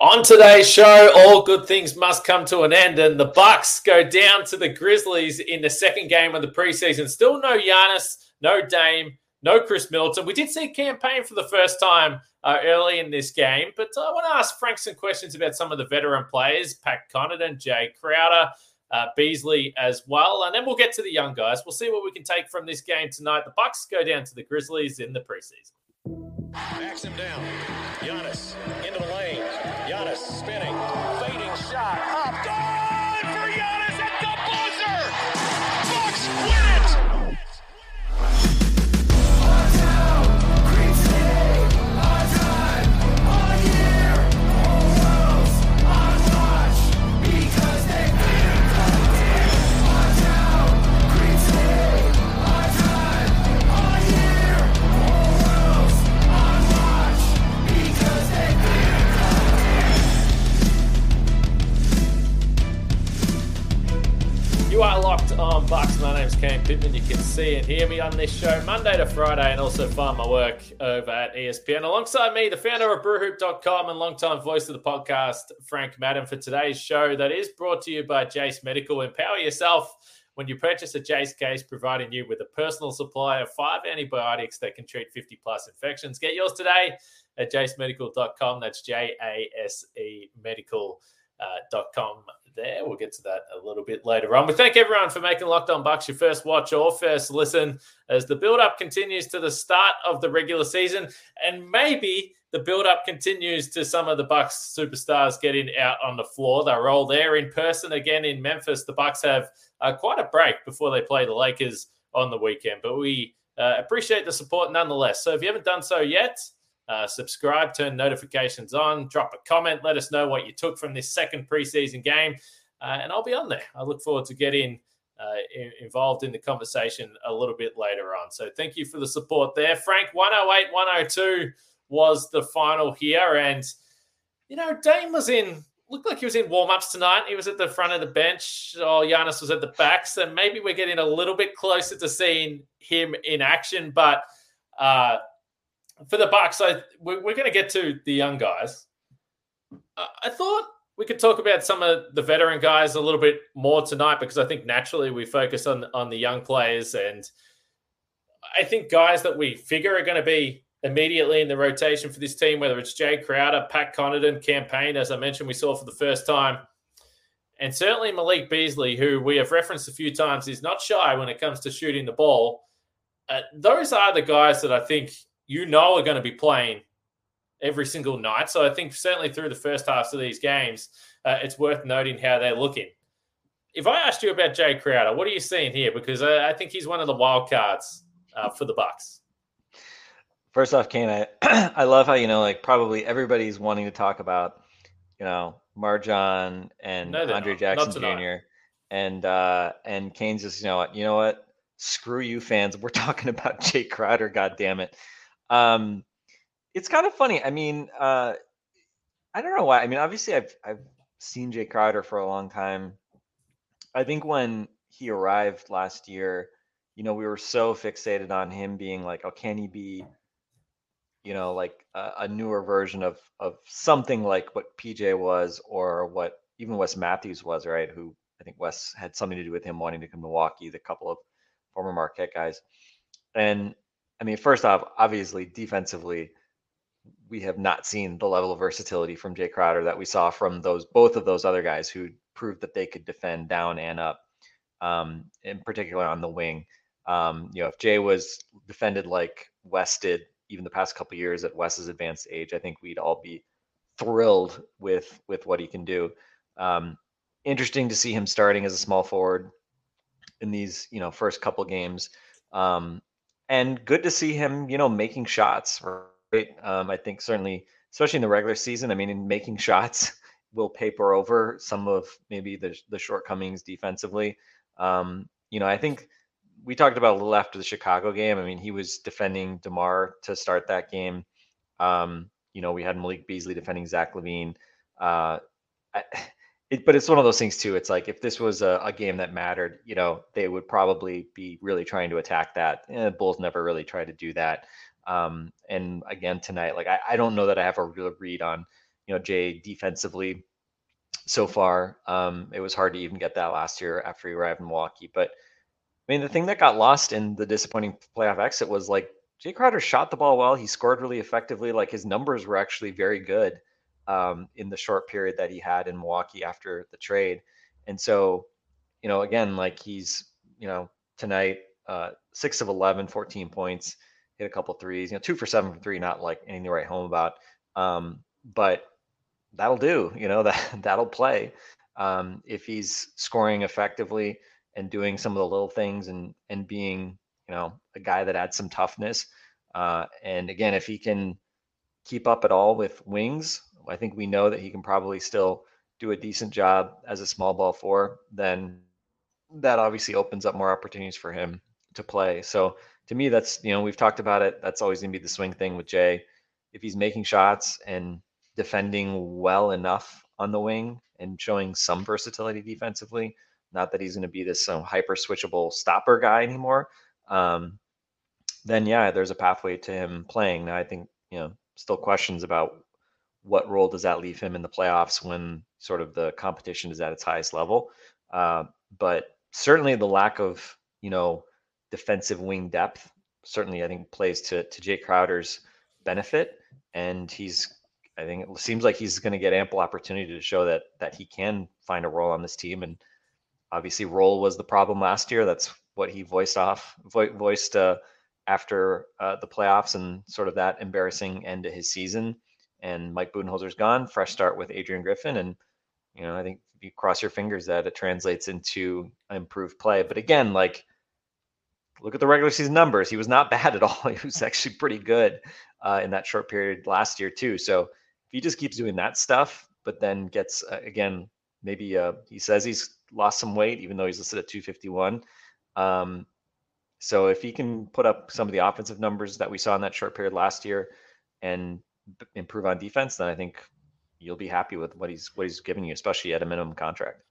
On today's show, all good things must come to an end, and the Bucks go down to the Grizzlies in the second game of the preseason. Still no Giannis, no Dame, no Khris Middleton. We did see Cam Payne for the first time uh, early in this game, but I want to ask Frank some questions about some of the veteran players: Pat Connaughton, Jae Crowder, uh, Beasley as well, and then we'll get to the young guys. We'll see what we can take from this game tonight. The Bucks go down to the Grizzlies in the preseason. Backs him down. Giannis into the lane. Giannis spinning. Fading shot. Up. Good You are locked on Bucks. My name's Kane Pitman. You can see and hear me on this show Monday to Friday and also find my work over at ESPN. Alongside me, the founder of brewhoop.com and longtime voice of the podcast, Frank Madden, for today's show that is brought to you by Jase Medical. Empower yourself when you purchase a Jase case, providing you with a personal supply of five antibiotics that can treat 50 plus infections. Get yours today at jasemedical.com. That's J A S E medical uh, there. We'll get to that a little bit later on. We thank everyone for making Locked On Bucks your first watch or first listen as the build up continues to the start of the regular season, and maybe the build up continues to some of the Bucks superstars getting out on the floor. They're all there in person again in Memphis. The Bucks have uh, quite a break before they play the Lakers on the weekend, but we uh, appreciate the support nonetheless. So if you haven't done so yet, uh, subscribe, turn notifications on, drop a comment, let us know what you took from this second preseason game, uh, and I'll be on there. I look forward to getting uh, in- involved in the conversation a little bit later on. So thank you for the support there. Frank, 108 102 was the final here, and you know, Dame was in. Looked like he was in warm ups tonight. He was at the front of the bench. Oh, Giannis was at the back. So maybe we're getting a little bit closer to seeing him in action. But uh, for the Bucks, we're, we're going to get to the young guys. I, I thought we could talk about some of the veteran guys a little bit more tonight because I think naturally we focus on on the young players, and I think guys that we figure are going to be immediately in the rotation for this team, whether it's Jae Crowder, Pat Connaughton, Cam Payne, as I mentioned, we saw for the first time. And certainly Malik Beasley, who we have referenced a few times, is not shy when it comes to shooting the ball. Uh, those are the guys that I think you know are going to be playing every single night. So I think certainly through the first halves of these games, uh, it's worth noting how they're looking. If I asked you about Jae Crowder, what are you seeing here? Because I, I think he's one of the wild cards uh, for the Bucks. First off, Kane, I I love how you know like probably everybody's wanting to talk about you know MarJon and No, Andre not. Jackson Not. Jr. and uh and Kane's just you know what you know what screw you fans we're talking about Jake Crowder god damn it um it's kind of funny I mean uh I don't know why I mean obviously I've I've seen Jake Crowder for a long time I think when he arrived last year you know we were so fixated on him being like oh can he be you know, like a, a newer version of of something like what PJ was or what even Wes Matthews was, right? Who I think Wes had something to do with him wanting to come to Milwaukee, the couple of former Marquette guys. And I mean, first off, obviously defensively, we have not seen the level of versatility from Jae Crowder that we saw from those both of those other guys who proved that they could defend down and up, um, in particular on the wing. Um, you know, if Jae was defended like West did even the past couple years at Wes's advanced age, I think we'd all be thrilled with with what he can do. Um, interesting to see him starting as a small forward in these you know first couple games, um, and good to see him you know making shots. Right, um, I think certainly, especially in the regular season. I mean, in making shots will paper over some of maybe the the shortcomings defensively. Um, you know, I think we talked about a little after the Chicago game. I mean, he was defending DeMar to start that game. Um, you know, we had Malik Beasley defending Zach LaVine. Uh, I, it, but it's one of those things too. It's like if this was a, a game that mattered, you know, they would probably be really trying to attack that. Eh, Bulls never really try to do that. Um, and again tonight, like I, I don't know that I have a real read on you know, Jae defensively so far. Um, it was hard to even get that last year after he arrived in Milwaukee. But I mean, the thing that got lost in the disappointing playoff exit was like Jae Crowder shot the ball well. He scored really effectively. Like his numbers were actually very good um, in the short period that he had in Milwaukee after the trade. And so, you know, again, like he's, you know, tonight, uh, six of 11, 14 points, hit a couple threes, you know, two for seven from three, not like anything to write home about. Um, but that'll do, you know, that that'll play. Um, if he's scoring effectively and doing some of the little things and, and being, you know, a guy that adds some toughness. Uh, and again, if he can keep up at all with wings, I think we know that he can probably still do a decent job as a small ball four, then that obviously opens up more opportunities for him to play. So to me, that's you know we've talked about it. That's always going to be the swing thing with Jae. If he's making shots and defending well enough on the wing and showing some versatility defensively, not that he's going to be this um, hyper switchable stopper guy anymore. Um, then yeah, there's a pathway to him playing. Now I think you know still questions about what role does that leave him in the playoffs when sort of the competition is at its highest level. Uh, but certainly the lack of you know defensive wing depth certainly I think plays to to Jae Crowder's benefit, and he's I think it seems like he's going to get ample opportunity to show that that he can find a role on this team. And obviously, role was the problem last year. That's what he voiced off vo- voiced uh, after uh, the playoffs and sort of that embarrassing end to his season. And Mike Budenholzer's gone. Fresh start with Adrian Griffin, and you know I think you cross your fingers that it translates into improved play. But again, like look at the regular season numbers. He was not bad at all. He was actually pretty good uh, in that short period last year too. So if he just keeps doing that stuff, but then gets uh, again maybe uh, he says he's lost some weight, even though he's listed at 251. Um, so if he can put up some of the offensive numbers that we saw in that short period last year and improve on defense, then I think you'll be happy with what he's what he's giving you, especially at a minimum contract.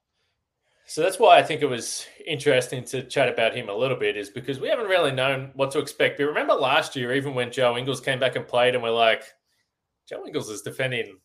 So that's why I think it was interesting to chat about him a little bit, is because we haven't really known what to expect. But remember last year, even when Joe Ingles came back and played, and we're like, Joe Ingles is defending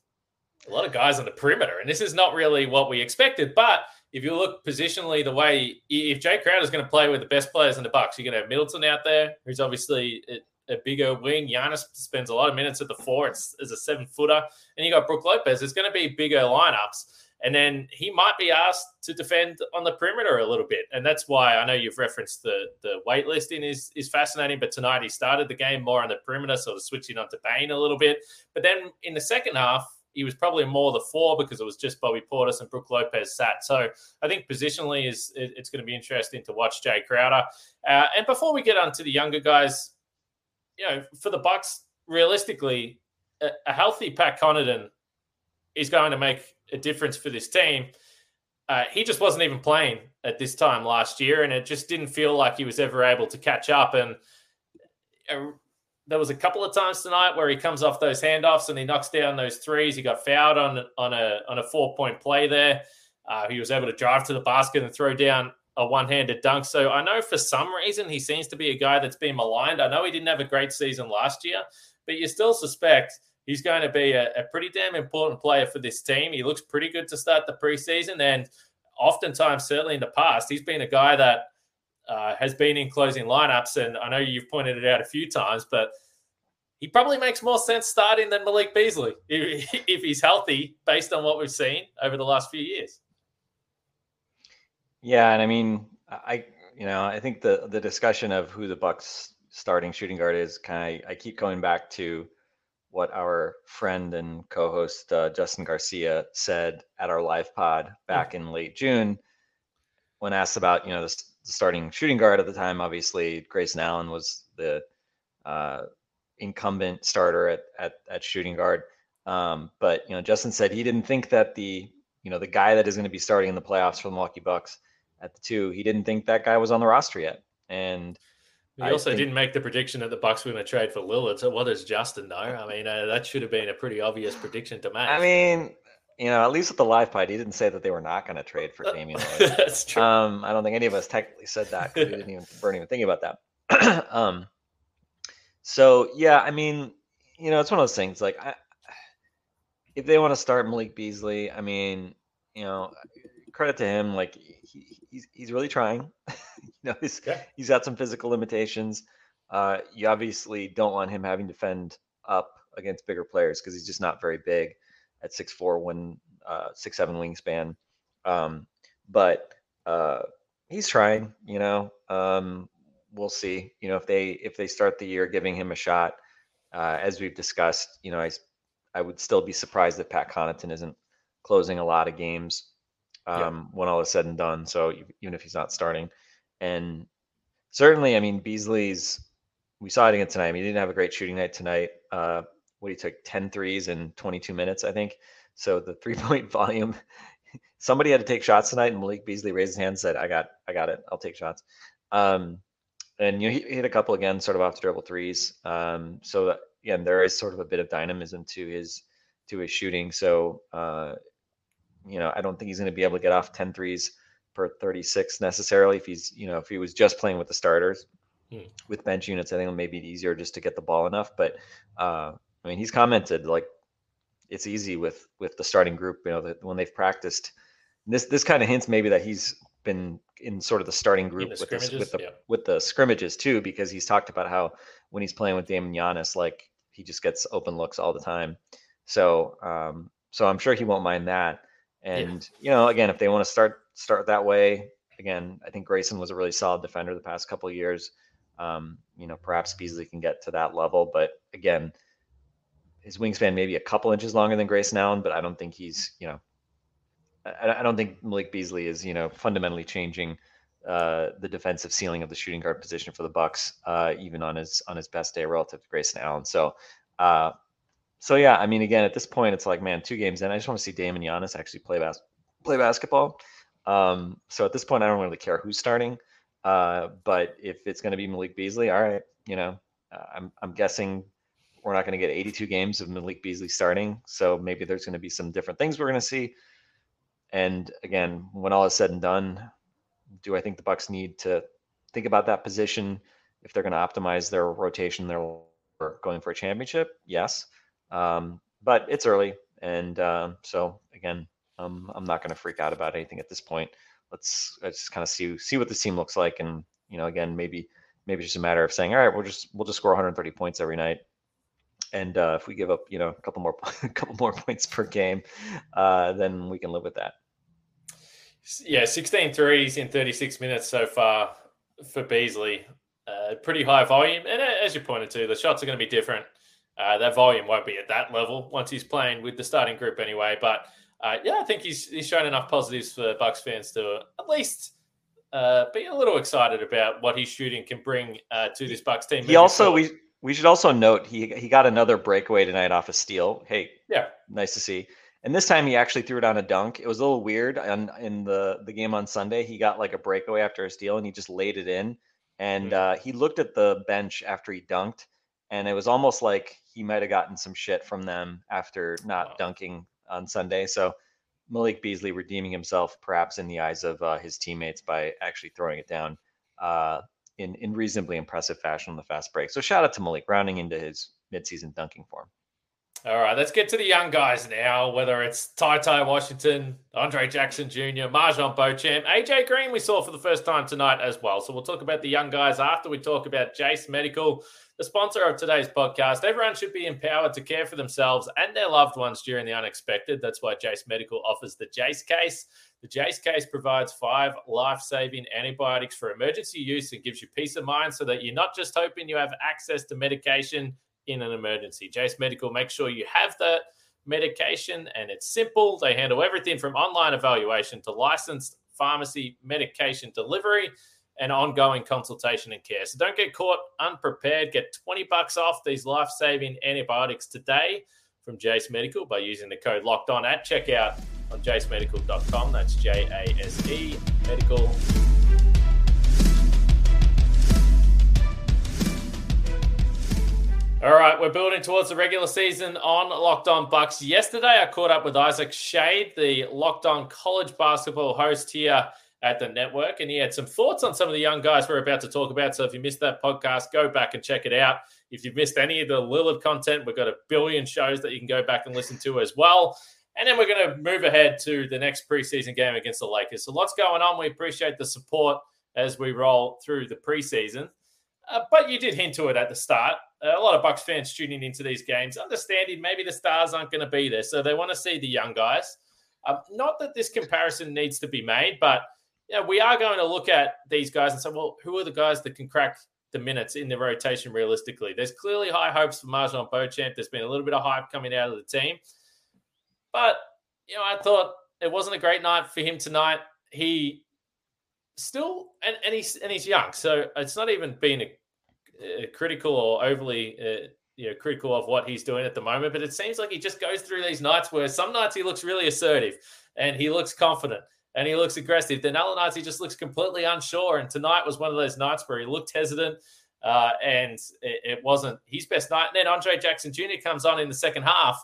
a lot of guys on the perimeter, and this is not really what we expected. But if you look positionally, the way if Jae Crowder is going to play with the best players in the Bucks, you're going to have Middleton out there, who's obviously a, bigger wing. Giannis spends a lot of minutes at the four it's, as a seven footer, and you got Brook Lopez. It's going to be bigger lineups. And then he might be asked to defend on the perimeter a little bit. And that's why I know you've referenced the the weightlifting is is fascinating. But tonight he started the game more on the perimeter, sort of switching on to Bane a little bit. But then in the second half, he was probably more the four because it was just Bobby Portis and Brook Lopez sat. So I think positionally is it's going to be interesting to watch Jae Crowder. Uh, and before we get on to the younger guys, you know, for the Bucks, realistically, a, a healthy Pat Connaughton is going to make a difference for this team. Uh, he just wasn't even playing at this time last year, and it just didn't feel like he was ever able to catch up. And uh, there was a couple of times tonight where he comes off those handoffs and he knocks down those threes. He got fouled on on a on a four point play there. Uh, he was able to drive to the basket and throw down a one handed dunk. So I know for some reason he seems to be a guy that's been maligned. I know he didn't have a great season last year, but you still suspect he's going to be a, a, pretty damn important player for this team. He looks pretty good to start the preseason, and oftentimes, certainly in the past, he's been a guy that uh, has been in closing lineups. And I know you've pointed it out a few times, but he probably makes more sense starting than Malik Beasley if, if he's healthy, based on what we've seen over the last few years. Yeah, and I mean, I you know, I think the the discussion of who the Bucks starting shooting guard is kind of I keep going back to what our friend and co-host uh, Justin Garcia said at our live pod back in late June when asked about you know the, the starting shooting guard at the time. Obviously, Grayson Allen was the uh, incumbent starter at, at at shooting guard. Um, but you know, Justin said he didn't think that the you know the guy that is going to be starting in the playoffs for the Milwaukee Bucks at the two, he didn't think that guy was on the roster yet. And he also think, didn't make the prediction that the Bucks were going to trade for Lillard. So what does Justin know? I mean, uh, that should have been a pretty obvious prediction to make. I mean, you know, at least with the live pod, he didn't say that they were not going to trade for Damian Lillard. That's true. Um, I don't think any of us technically said that because we didn't even weren't even thinking about that. um, so yeah, I mean, you know, it's one of those things. Like, I, if they want to start Malik Beasley, I mean, you know, credit to him. Like he, he's he's really trying. you know, he's Okay. he's got some physical limitations. Uh, you obviously don't want him having to fend up against bigger players because he's just not very big at six four, one uh, six seven wingspan. Um, but uh, he's trying. You know, um, we'll see. You know, if they if they start the year giving him a shot, uh, as we've discussed, you know, I I would still be surprised if Pat Connaughton isn't closing a lot of games Yeah. um, when all is said and done. So even if he's not starting, and certainly, I mean, Beasley's. We saw it again tonight. I mean, he didn't have a great shooting night tonight. Uh, what he took 10 threes in 22 minutes, I think. So the three point volume. Somebody had to take shots tonight, and Malik Beasley raised his hand and said, "I got, I got it. I'll take shots." Um, and you know, he hit a couple again, sort of off the dribble threes. Um, so that, again, there is sort of a bit of dynamism to his to his shooting. So uh, you know, I don't think he's going to be able to get off 10 threes per 36 necessarily. If he's, you know, if he was just playing with the starters Hmm. with bench units, I think it may be easier just to get the ball enough. But uh, I mean, he's commented like it's easy with with the starting group. You know, that when they've practiced, this this kind of hints maybe that he's been in sort of the starting group the with the, scrimmages, with the yeah. with the scrimmages too, because he's talked about how when he's playing with Damon Giannis, like he just gets open looks all the time. So um, so I'm sure he won't mind that. And you know, again, if they want to start start that way, again, I think Grayson was a really solid defender the past couple years. Um, you know, perhaps Beasley can get to that level, but again, his wingspan maybe a couple inches longer than Grayson Allen, but I don't think he's you know, I, I don't think Malik Beasley is you know fundamentally changing uh, the defensive ceiling of the shooting guard position for the Bucks, uh, even on his on his best day relative to Grayson Allen. So. Uh, so yeah, I mean, again, at this point, it's like, man, two games in, I just want to see Damon Giannis actually play bas- play basketball. Um, so at this point, I don't really care who's starting. Uh, but if it's going to be Malik Beasley, all right, you know, uh, I'm I'm guessing we're not going to get 82 games of Malik Beasley starting. So maybe there's going to be some different things we're going to see. And again, when all is said and done, do I think the Bucks need to think about that position if they're going to optimize their rotation? They're going for a championship. Yes. Um, but it's early, and um, so again, um, I'm not going to freak out about anything at this point. Let's, let's just kind of see see what the team looks like, and you know, again, maybe maybe just a matter of saying, all right, we'll just we'll just score 130 points every night, and uh, if we give up, you know, a couple more a couple more points per game, uh, then we can live with that. Yeah, 16 threes in 36 minutes so far for Beasley. Uh, pretty high volume. And uh, as you pointed to, the shots are going to be different. Uh, that volume won't be at that level once he's playing with the starting group anyway. But uh, yeah, I think he's, he's shown enough positives for Bucks fans to at least uh, be a little excited about what his shooting can bring uh, to this Bucks team. He also forward. we we should also note he he got another breakaway tonight off a steal. Hey, yeah, nice to see. And this time he actually threw it on a dunk. It was a little weird. And in the the game on Sunday, he got like a breakaway after a steal, and he just laid it in. And uh, he looked at the bench after he dunked, and it was almost like he might have gotten some shit from them after not Wow. dunking on Sunday. So Malik Beasley redeeming himself, perhaps in the eyes of uh, his teammates, by actually throwing it down uh, in in reasonably impressive fashion on the fast break. So shout out to Malik rounding into his midseason dunking form. All right, let's get to the young guys now. Whether it's TyTy Washington, Andre Jackson Jr., MarJon Beauchamp, AJ Green, we saw for the first time tonight as well. So we'll talk about the young guys after we talk about Jase Medical, the sponsor of today's podcast. Everyone should be empowered to care for themselves and their loved ones during the unexpected. That's why Jase Medical offers the Jase case. The Jase case provides five life saving antibiotics for emergency use and gives you peace of mind so that you're not just hoping you have access to medication in an emergency. Jase Medical make sure you have that medication and it's simple. They handle everything from online evaluation to licensed pharmacy medication delivery and ongoing consultation and care. So don't get caught unprepared. Get 20 bucks off these life-saving antibiotics today from Jase Medical by using the code locked on at checkout on jasemedical.com. That's J A S E medical All right, we're building towards the regular season on Locked On Bucks. Yesterday, I caught up with Isaac Shade, the Locked On college basketball host here at the network, and he had some thoughts on some of the young guys we're about to talk about. So if you missed that podcast, go back and check it out. If you've missed any of the Lillard content, we've got a billion shows that you can go back and listen to as well. And then we're going to move ahead to the next preseason game against the Lakers. So lots going on. We appreciate the support as we roll through the preseason. Uh, but you did hint to it at the start. Uh, a lot of Bucks fans tuning into these games, understanding maybe the stars aren't going to be there, so they want to see the young guys. Um, not that this comparison needs to be made, but you know, we are going to look at these guys and say, well, who are the guys that can crack the minutes in the rotation realistically? There's clearly high hopes for MarJon Beauchamp. There's been a little bit of hype coming out of the team. But, you know, I thought it wasn't a great night for him tonight. He still, and, and he's and he's young, so it's not even been a uh, critical or overly uh, you know critical of what he's doing at the moment, but it seems like he just goes through these nights where some nights he looks really assertive and he looks confident and he looks aggressive. Then other nights he just looks completely unsure. And tonight was one of those nights where he looked hesitant uh, and it, it, wasn't his best night. And then Andre Jackson Jr. comes on in the second half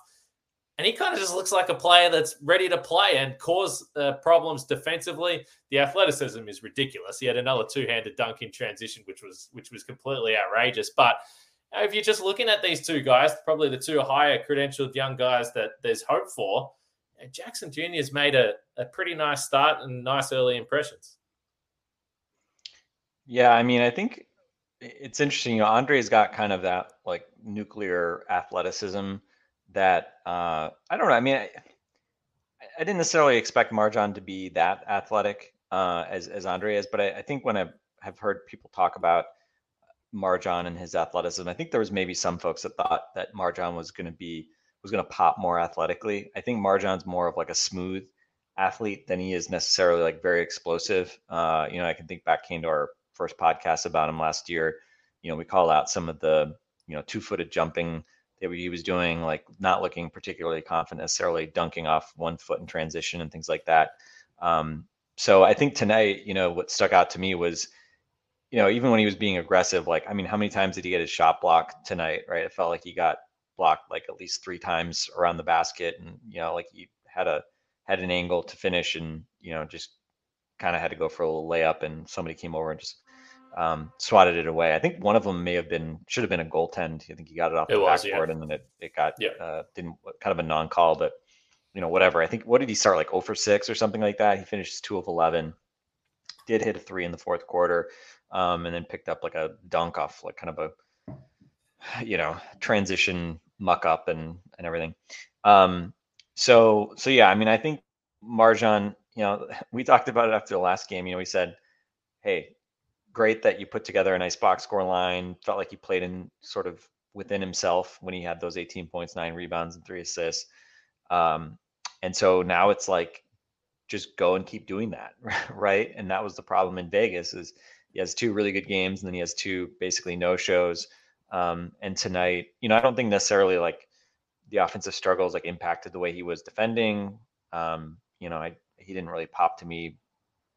and he kind of just looks like a player that's ready to play and cause uh, problems defensively. The athleticism is ridiculous. He had another two-handed dunk in transition, which was which was completely outrageous. But if you're just looking at these two guys, probably the two higher credentialed young guys that there's hope for, Jackson Jr. has made a, a pretty nice start and nice early impressions. Yeah, I mean, I think it's interesting. You know, Andre's got kind of that like nuclear athleticism that uh, I don't know. I mean, I, I didn't necessarily expect MarJon to be that athletic uh, as as Andre is, but I, I think when I have heard people talk about MarJon and his athleticism, I think there was maybe some folks that thought that MarJon was going to be was going to pop more athletically. I think MarJon's more of like a smooth athlete than he is necessarily like very explosive. Uh, you know, I can think back came to our first podcast about him last year. You know, we call out some of the you know two footed jumping that he was doing, like not looking particularly confident necessarily, dunking off one foot in transition and things like that. Um, so I think tonight, you know, what stuck out to me was, you know, even when he was being aggressive, like, I mean, how many times did he get his shot blocked tonight, right? It felt like he got blocked like at least three times around the basket and, you know, like he had a, had an angle to finish and, you know, just kind of had to go for a little layup and somebody came over and just um, swatted it away. I think one of them may have been should have been a goaltend. I think he got it off it the was, backboard yeah. and then it, it got yeah. uh, didn't kind of a non-call, but you know whatever. I think what did he start like 0 for six or something like that? He finished two of eleven. Did hit a three in the fourth quarter, um, and then picked up like a dunk off like kind of a you know transition muck up and and everything. Um, so so yeah, I mean I think MarJon, You know, we talked about it after the last game. You know, we said, hey, great that you put together a nice box score line. Felt like he played in sort of within himself when he had those 18 points, nine rebounds, and three assists. Um, and so now it's like just go and keep doing that, right? And that was the problem in Vegas is he has two really good games and then he has two basically no shows. Um, and tonight, you know, I don't think necessarily like the offensive struggles like impacted the way he was defending. Um, you know, I he didn't really pop to me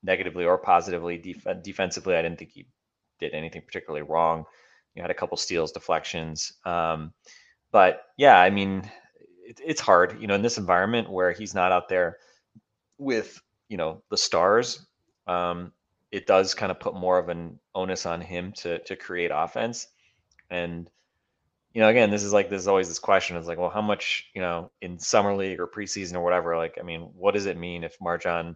negatively or positively. Def- defensively, I didn't think he did anything particularly wrong. You had a couple steals, deflections. Um, but yeah, I mean, it, it's hard, you know, in this environment where he's not out there with, you know, the stars. Um, it does kind of put more of an onus on him to to create offense. And you know, again, this is like there's always this question. It's like, well, how much, you know, in summer league or preseason or whatever, like, I mean, what does it mean if MarJon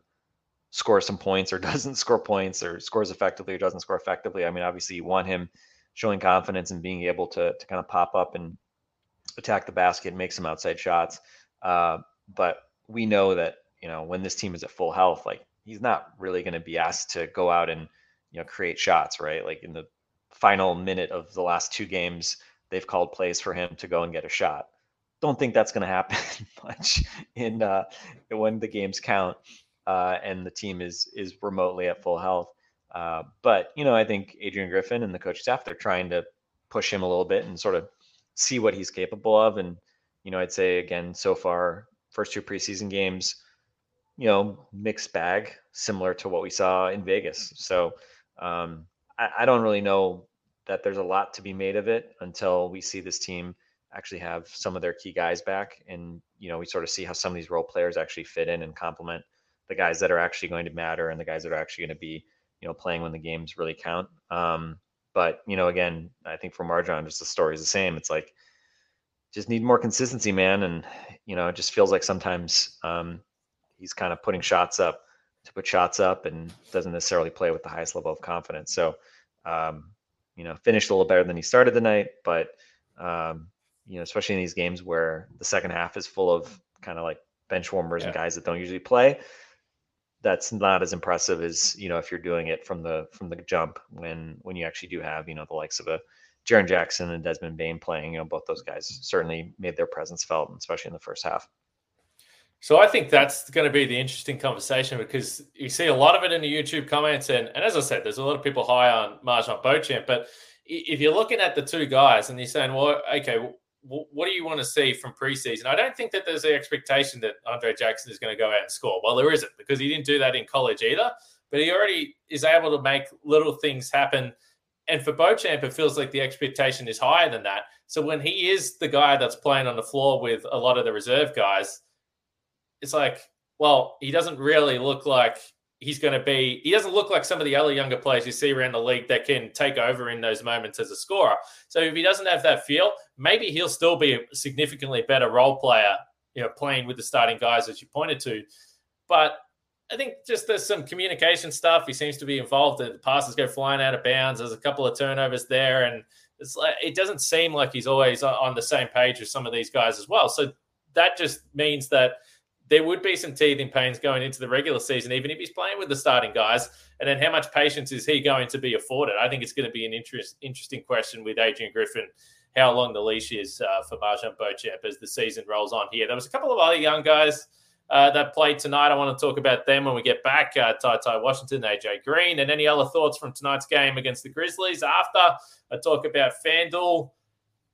scores some points or doesn't score points or scores effectively or doesn't score effectively. I mean, obviously you want him showing confidence and being able to to kind of pop up and attack the basket, and make some outside shots. Uh, but we know that you know when this team is at full health, like he's not really going to be asked to go out and you know create shots, right? Like in the final minute of the last two games, they've called plays for him to go and get a shot. Don't think that's going to happen much in uh, when the games count uh, and the team is is remotely at full health. Uh, but you know, I think Adrian Griffin and the coach staff they're trying to push him a little bit and sort of see what he's capable of. And you know, I'd say again, so far, first two preseason games, you know, mixed bag, similar to what we saw in Vegas. So um, I, I don't really know that there's a lot to be made of it until we see this team actually have some of their key guys back and you know we sort of see how some of these role players actually fit in and complement the guys that are actually going to matter and the guys that are actually going to be, you know, playing when the games really count. Um, but you know, again, I think for MarJon, just the story is the same. It's like just need more consistency, man. And you know, it just feels like sometimes um, he's kind of putting shots up to put shots up and doesn't necessarily play with the highest level of confidence. So, um, you know, finished a little better than he started the night, but um, you know, especially in these games where the second half is full of kind of like bench warmers yeah. and guys that don't usually play. That's not as impressive as you know if you're doing it from the from the jump when when you actually do have you know the likes of a Jaren Jackson and Desmond Bane playing. You know both those guys certainly made their presence felt, especially in the first half. So I think that's going to be the interesting conversation because you see a lot of it in the YouTube comments, and, and as I said, there's a lot of people high on MarJon Beauchamp. But if you're looking at the two guys and you're saying, well, okay, what do you want to see from preseason? I don't think that there's the expectation that Andre Jackson is going to go out and score. Well, there isn't because he didn't do that in college either. But he already is able to make little things happen. And for Beauchamp, it feels like the expectation is higher than that. So when he is the guy that's playing on the floor with a lot of the reserve guys, it's like, well, he doesn't really look like he's going to be. He doesn't look like some of the other younger players you see around the league that can take over in those moments as a scorer. So if he doesn't have that feel, maybe he'll still be a significantly better role player, you know, playing with the starting guys as you pointed to. But I think just there's some communication stuff. He seems to be involved. The passes go flying out of bounds. There's a couple of turnovers there, and it's like it doesn't seem like he's always on the same page with some of these guys as well. So that just means that there would be some teething pains going into the regular season, even if he's playing with the starting guys. And then how much patience is he going to be afforded? I think it's going to be an interest, interesting question with Adrian Griffin, how long the leash is uh, for MarJon Beauchamp as the season rolls on here. There was a couple of other young guys uh, that played tonight. I want to talk about them when we get back. Uh, Ty Ty Washington, AJ Green, and any other thoughts from tonight's game against the Grizzlies after I talk about FanDuel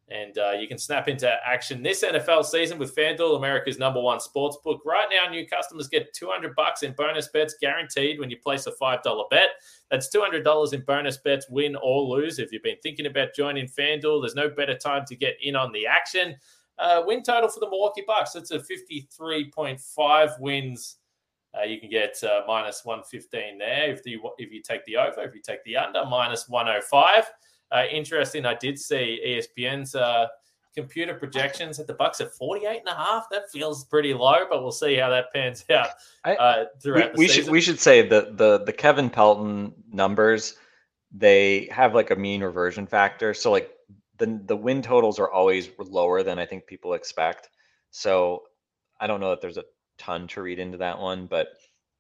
and uh, you can snap into action this NFL season with FanDuel, America's number one sports book. Right now, new customers get 200 bucks in bonus bets guaranteed when you place a $5 bet. That's $200 in bonus bets, win or lose. If you've been thinking about joining FanDuel, there's no better time to get in on the action. Uh, win total for the Milwaukee Bucks, it's a 53.5 wins. Uh, you can get uh, minus 115 there if you if you take the over. If you take the under, minus 105. Uh, interesting, I did see ESPN's uh, computer projections at the Bucks at 48 and a half. That feels pretty low, but we'll see how that pans out uh, throughout we, we should we should say the the the Kevin Pelton numbers they have like a mean reversion factor. So like the the win totals are always lower than I think people expect. So I don't know that there's a ton to read into that one, but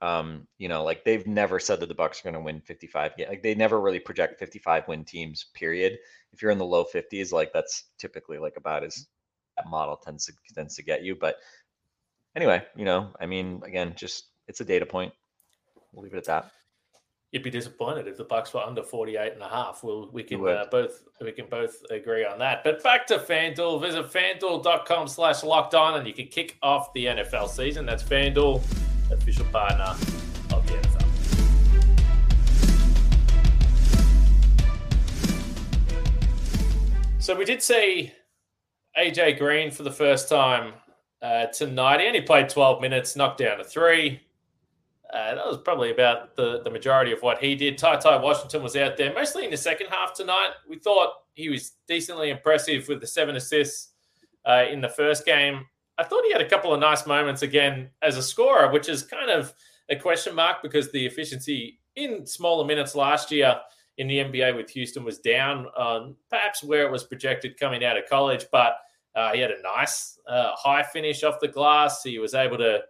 um, you know, like they've never said that the Bucks are going to win 55. games. Like they never really project 55 win teams. Period. If you're in the low 50s, like that's typically like about as that model tends to tends to get you. But anyway, you know, I mean, again, just it's a data point. We'll leave it at that. You'd be disappointed if the Bucks were under 48 and a half. We'll, we can uh, both we can both agree on that. But back to FanDuel. Visit fanduel.com slash locked on and you can kick off the NFL season. That's FanDuel official partner of the NFL. So we did see AJ Green for the first time uh, tonight. He only played 12 minutes, knocked down a three. Uh, that was probably about the, the majority of what he did. Ty Ty Washington was out there mostly in the second half tonight. We thought he was decently impressive with the seven assists uh, in the first game. I thought he had a couple of nice moments again as a scorer, which is kind of a question mark because the efficiency in smaller minutes last year in the NBA with Houston was down on perhaps where it was projected coming out of college, but uh, he had a nice uh, high finish off the glass. He was able to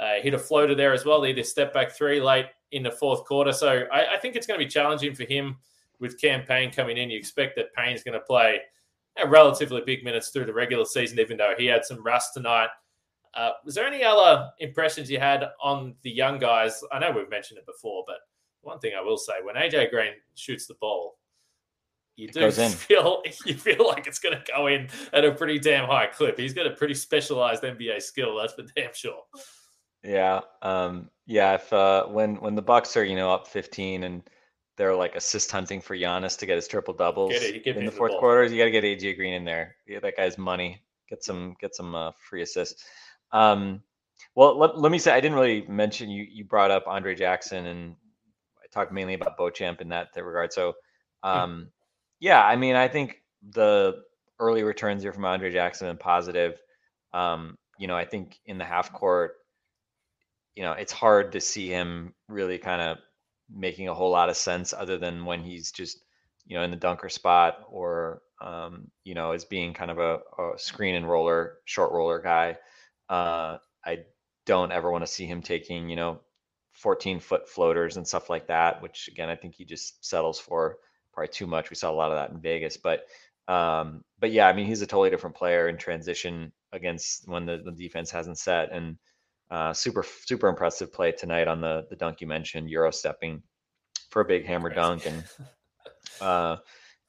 uh, hit a floater there as well. He did a step back three late in the fourth quarter. So I, I think it's going to be challenging for him with Cam Payne coming in. You expect that Payne's going to play relatively big minutes through the regular season, even though he had some rust tonight. Uh, was there any other impressions you had on the young guys? I know we've mentioned it before, but one thing I will say: when AJ Green shoots the ball, you do feel you feel like it's going to go in at a pretty damn high clip. He's got a pretty specialized NBA skill, that's for damn sure. Yeah, um, yeah. If uh, when when the Bucks are you know up 15 and they're like assist hunting for Giannis to get his triple doubles in the fourth the quarters. You got to get AJ Green in there. Yeah, that guy's money. Get some get some uh, free assists. Um, well, let, let me say I didn't really mention you. You brought up Andre Jackson, and I talked mainly about Beauchamp in that, that regard. So, Hmm. um, yeah, I mean, I think the early returns here from Andre Jackson and positive. Um, you know, I think in the half court, you know, it's hard to see him really kind of making a whole lot of sense other than when he's just, you know, in the dunker spot or, um, you know, as being kind of a, a screen and roller, short roller guy. Uh, I don't ever want to see him taking, you know, 14 foot floaters and stuff like that, which again, I think he just settles for probably too much. We saw a lot of that in Vegas, but, um, but yeah, I mean, he's a totally different player in transition against when the, the defense hasn't set and, uh, super, super impressive play tonight on the, the dunk you mentioned, Euro stepping for a big hammer Crazy. dunk. And, uh,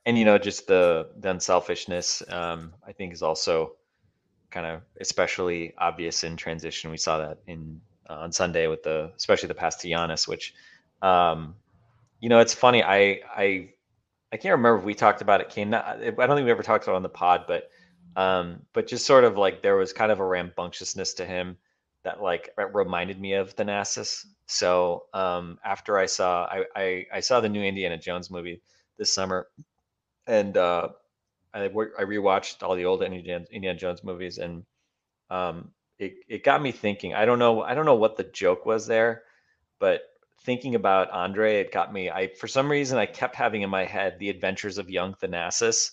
and, you know, just the, the unselfishness, um, I think is also kind of especially obvious in transition. We saw that in, uh, on Sunday with the, especially the pass to Giannis, which, um, you know, it's funny. I, I, I can't remember if we talked about it. Came, not, I don't think we ever talked about it on the pod, but, um, but just sort of like there was kind of a rambunctiousness to him that like reminded me of the Thanasis. So um, after I saw, I, I I saw the new Indiana Jones movie this summer, and uh, I I rewatched all the old Indiana, Indiana Jones movies, and um, it it got me thinking. I don't know I don't know what the joke was there, but thinking about Andre, it got me. I for some reason I kept having in my head the Adventures of Young Thanasis.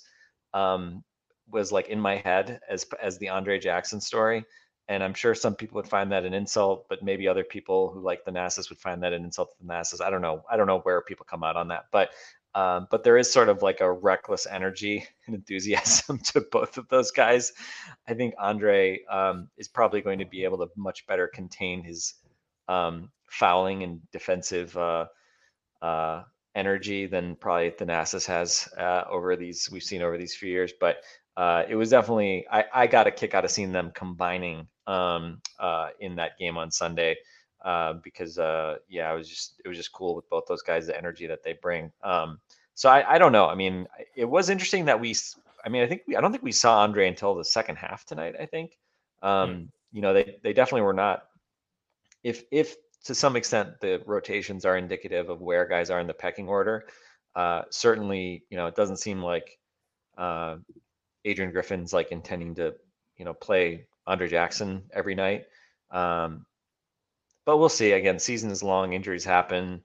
Um, was like in my head as as the Andre Jackson story, and I'm sure some people would find that an insult, but maybe other people who like the Thanasis would find that an insult to Thanasis. I don't know. I don't know where people come out on that, but um, but there is sort of like a reckless energy and enthusiasm to both of those guys. I think Andre um, is probably going to be able to much better contain his um, fouling and defensive uh, uh, energy than probably the Thanasis has uh, over these we've seen over these few years. But uh, it was definitely I, I got a kick out of seeing them combining um, uh, in that game on Sunday uh, because uh, yeah, it was just it was just cool with both those guys the energy that they bring. Um, so I, I don't know. I mean, it was interesting that we. I mean, I think we, I don't think we saw Andre until the second half tonight. I think um, you know they they definitely were not. If if to some extent the rotations are indicative of where guys are in the pecking order, uh, certainly you know it doesn't seem like uh, Adrian Griffin's like intending to, you know, play Andre Jackson every night. Um, but we'll see. Again, season is long, injuries happen.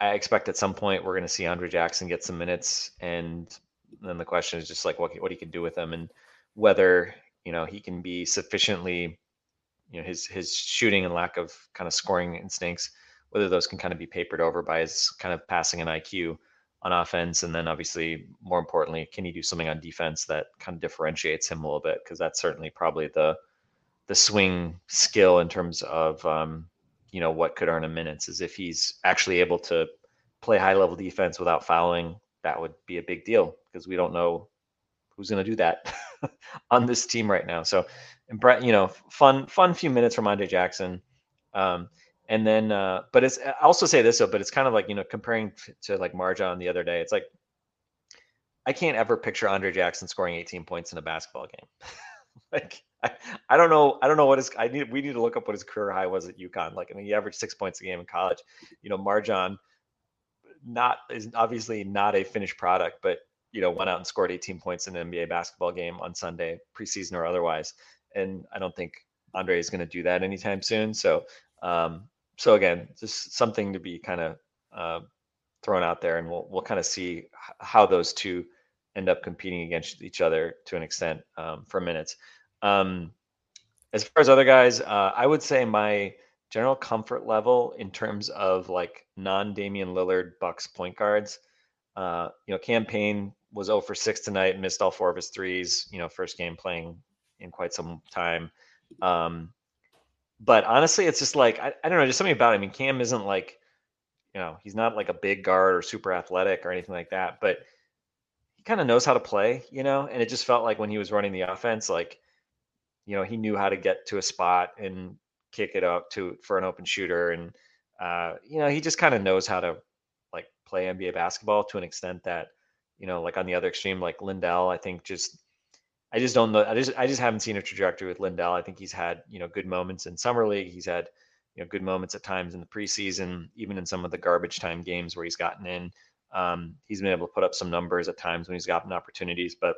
I expect at some point we're going to see Andre Jackson get some minutes, and then the question is just like what what he can do with them, and whether you know he can be sufficiently, you know, his his shooting and lack of kind of scoring instincts, whether those can kind of be papered over by his kind of passing and IQ on offense, and then obviously more importantly, can he do something on defense that kind of differentiates him a little bit? Because that's certainly probably the the swing skill in terms of um, you know what could earn him minutes is if he's actually able to play high level defense without fouling. That would be a big deal because we don't know who's going to do that on this team right now. So, and Brett, you know, fun fun few minutes from Andre Jackson. Um, and then, uh, but it's I also say this though, but it's kind of like you know comparing to like MarJon the other day. It's like I can't ever picture Andre Jackson scoring 18 points in a basketball game. like I, I don't know I don't know what his I need we need to look up what his career high was at UConn. Like I mean he averaged six points a game in college. You know MarJon not is obviously not a finished product, but you know went out and scored 18 points in an NBA basketball game on Sunday, preseason or otherwise. And I don't think Andre is going to do that anytime soon. So um, so again, just something to be kind of uh, thrown out there, and we'll we'll kind of see how those two end up competing against each other to an extent um, for minutes. Um, as far as other guys, uh, I would say my general comfort level in terms of like non Damian Lillard Bucks point guards. Uh, you know, Cam Payne was 0 for 6 tonight, missed all four of his threes, you know, first game playing in quite some time. Um, but honestly, it's just like, I, I don't know, just something about. I mean, Cam isn't like, you know, he's not like a big guard or super athletic or anything like that, but he kind of knows how to play, you know, and it just felt like when he was running the offense, like, you know, he knew how to get to a spot and kick it up to for an open shooter. And, uh, you know, he just kind of knows how to like play NBA basketball to an extent that, you know, like on the other extreme, like Lindell, I think just I just don't know. I just I just haven't seen a trajectory with Lindell. I think he's had you know good moments in summer league. He's had you know good moments at times in the preseason, even in some of the garbage time games where he's gotten in. Um, he's been able to put up some numbers at times when he's gotten opportunities, but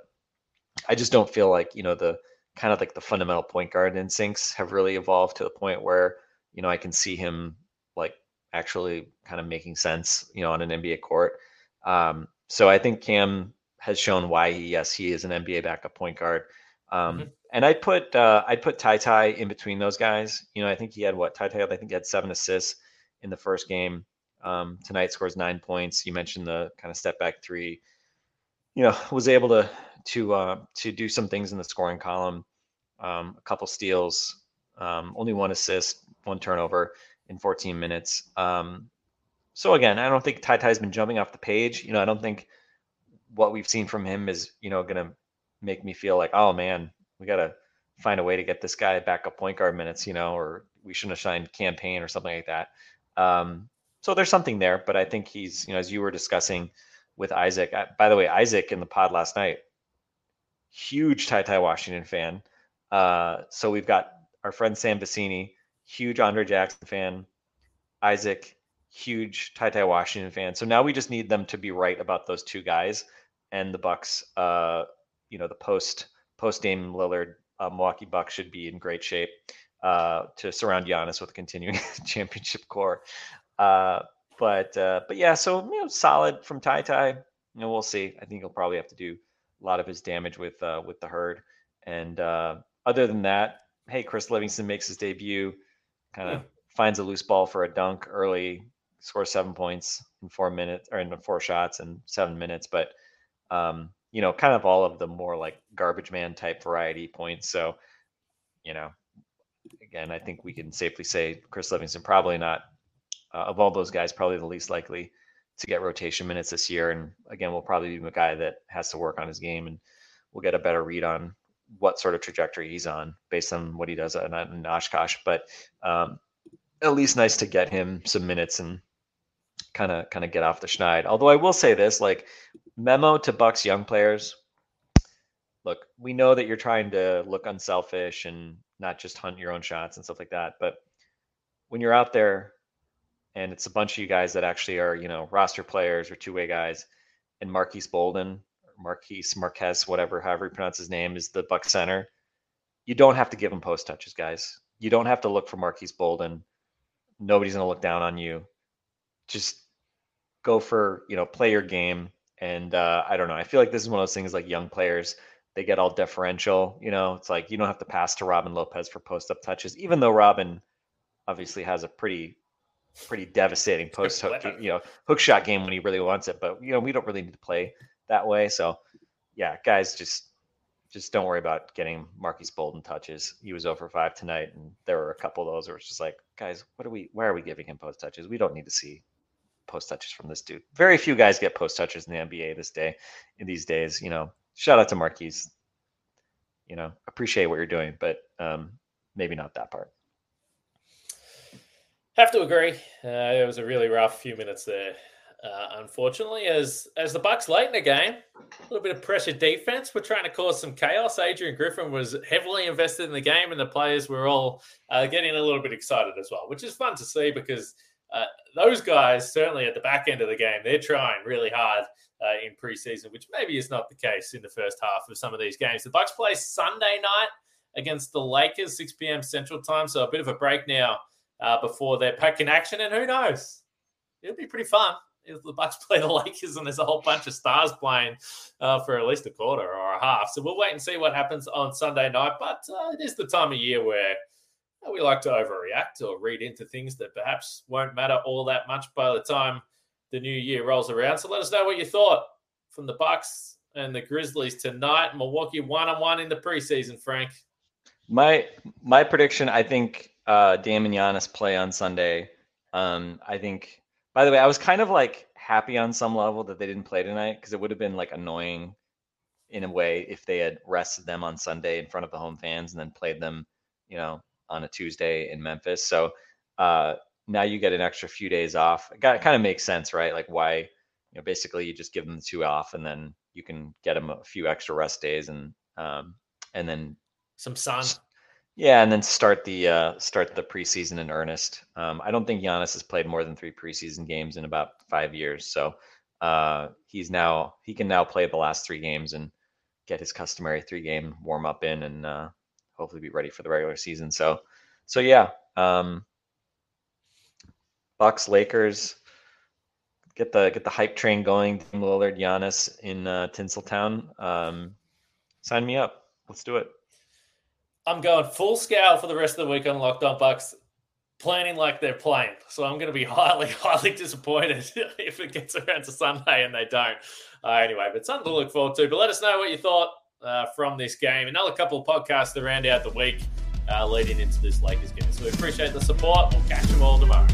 I just don't feel like you know the kind of like the fundamental point guard instincts have really evolved to the point where you know I can see him like actually kind of making sense, you know, on an NBA court. Um, so I think Cam has shown why he, yes, he is an NBA backup point guard. Um, mm-hmm. And I'd put uh, I'd put TyTy in between those guys. You know, I think he had what TyTy. I think he had seven assists in the first game. Um, tonight scores nine points. You mentioned the kind of step back three. You know, was able to to uh, to do some things in the scoring column. Um, a couple steals, um, only one assist, one turnover in 14 minutes. Um, so again, I don't think TyTy's been jumping off the page. You know, I don't think what we've seen from him is, you know, going to make me feel like, oh man, we got to find a way to get this guy back up point guard minutes, you know, or we shouldn't have signed Cam Payne or something like that. Um, so there's something there, but I think he's, you know, as you were discussing with Isaac, I, by the way, Isaac in the pod last night, huge TyTy Washington fan. Uh, so we've got our friend Sam Vecenie, huge Andre Jackson fan, Isaac, huge TyTy Washington fan. So now we just need them to be right about those two guys and the Bucks. Uh, you know, the post post Dame Lillard uh, Milwaukee Bucks should be in great shape uh, to surround Giannis with a continuing championship core. Uh, but uh, but yeah, so you know, solid from TyTy. You know, we'll see. I think he'll probably have to do a lot of his damage with uh, with the herd. And uh, other than that, hey, Chris Livingston makes his debut. Kind of yeah. finds a loose ball for a dunk early, scores seven points in four minutes or in four shots in seven minutes. But um, you know, kind of all of the more like garbage man type variety points. So, you know, again, I think we can safely say Chris Livingston probably not uh, of all those guys, probably the least likely to get rotation minutes this year. And again, we'll probably be a guy that has to work on his game, and we'll get a better read on what sort of trajectory he's on based on what he does in, Oshkosh. But um, at least nice to get him some minutes and kind of kind of get off the schneid. Although I will say this, like memo to Bucks young players. Look, we know that you're trying to look unselfish and not just hunt your own shots and stuff like that. But when you're out there and it's a bunch of you guys that actually are, you know, roster players or two-way guys, and Marques Bolden, Marquise Marquez, whatever, however you pronounce his name, is the Buck center. You don't have to give him post touches, guys. You don't have to look for Marques Bolden. Nobody's gonna look down on you just go for you know play your game. And uh, I don't know. I feel like this is one of those things like young players they get all deferential. You know, it's like you don't have to pass to Robin Lopez for post up touches, even though Robin obviously has a pretty pretty devastating post hook you know hook shot game when he really wants it. But you know we don't really need to play that way. So yeah, guys, just just don't worry about getting Marques Bolden touches. He was over five tonight, and there were a couple of those where it's just like, guys, what are we? Why are we giving him post touches? We don't need to see post touches from this dude. Very few guys get post touches in the NBA this day, in these days. You know, shout out to Marques. You know, appreciate what you're doing, but um, maybe not that part. Have to agree. Uh, it was a really rough few minutes there. Uh, unfortunately, as as the Bucks late in the game, a little bit of pressure defense. We're trying to cause some chaos. Adrian Griffin was heavily invested in the game, and the players were all uh, getting a little bit excited as well, which is fun to see because uh, those guys, certainly at the back end of the game, they're trying really hard uh, in preseason, which maybe is not the case in the first half of some of these games. The Bucks play Sunday night against the Lakers, 6 p.m. Central Time, so a bit of a break now uh, before they're back in action, and who knows? It'll be pretty fun if the Bucks play the Lakers and there's a whole bunch of stars playing uh, for at least a quarter or a half. So we'll wait and see what happens on Sunday night. But uh, it is the time of year where we like to overreact or read into things that perhaps won't matter all that much by the time the new year rolls around. So let us know what you thought from the Bucks and the Grizzlies tonight. Milwaukee one on one in the preseason, Frank. My my prediction, I think uh Dame and Giannis play on Sunday. Um, I think by the way, I was kind of like happy on some level that they didn't play tonight because it would have been like annoying in a way if they had rested them on Sunday in front of the home fans and then played them, you know, on a Tuesday in Memphis. So uh, now you get an extra few days off. It, kind of makes sense, right? Like why, you know, basically you just give them the two off and then you can get them a few extra rest days and um, and then some sun. Yeah, and then start the uh, start the preseason in earnest. Um, I don't think Giannis has played more than three preseason games in about five years, so uh, he's now he can now play the last three games and get his customary three game warm up in, and uh, hopefully be ready for the regular season. So, so yeah, um, Bucks Lakers get the get the hype train going. Lillard, Giannis in uh, Tinseltown. Um, sign me up. Let's do it. I'm going full scale for the rest of the week on Locked On Bucks, planning like they're playing. So I'm going to be highly, highly disappointed if it gets around to Sunday and they don't. Uh, anyway, but something to look forward to. But let us know what you thought uh, from this game. Another couple of podcasts to round out the week uh, leading into this Lakers game. So we appreciate the support. We'll catch them all tomorrow.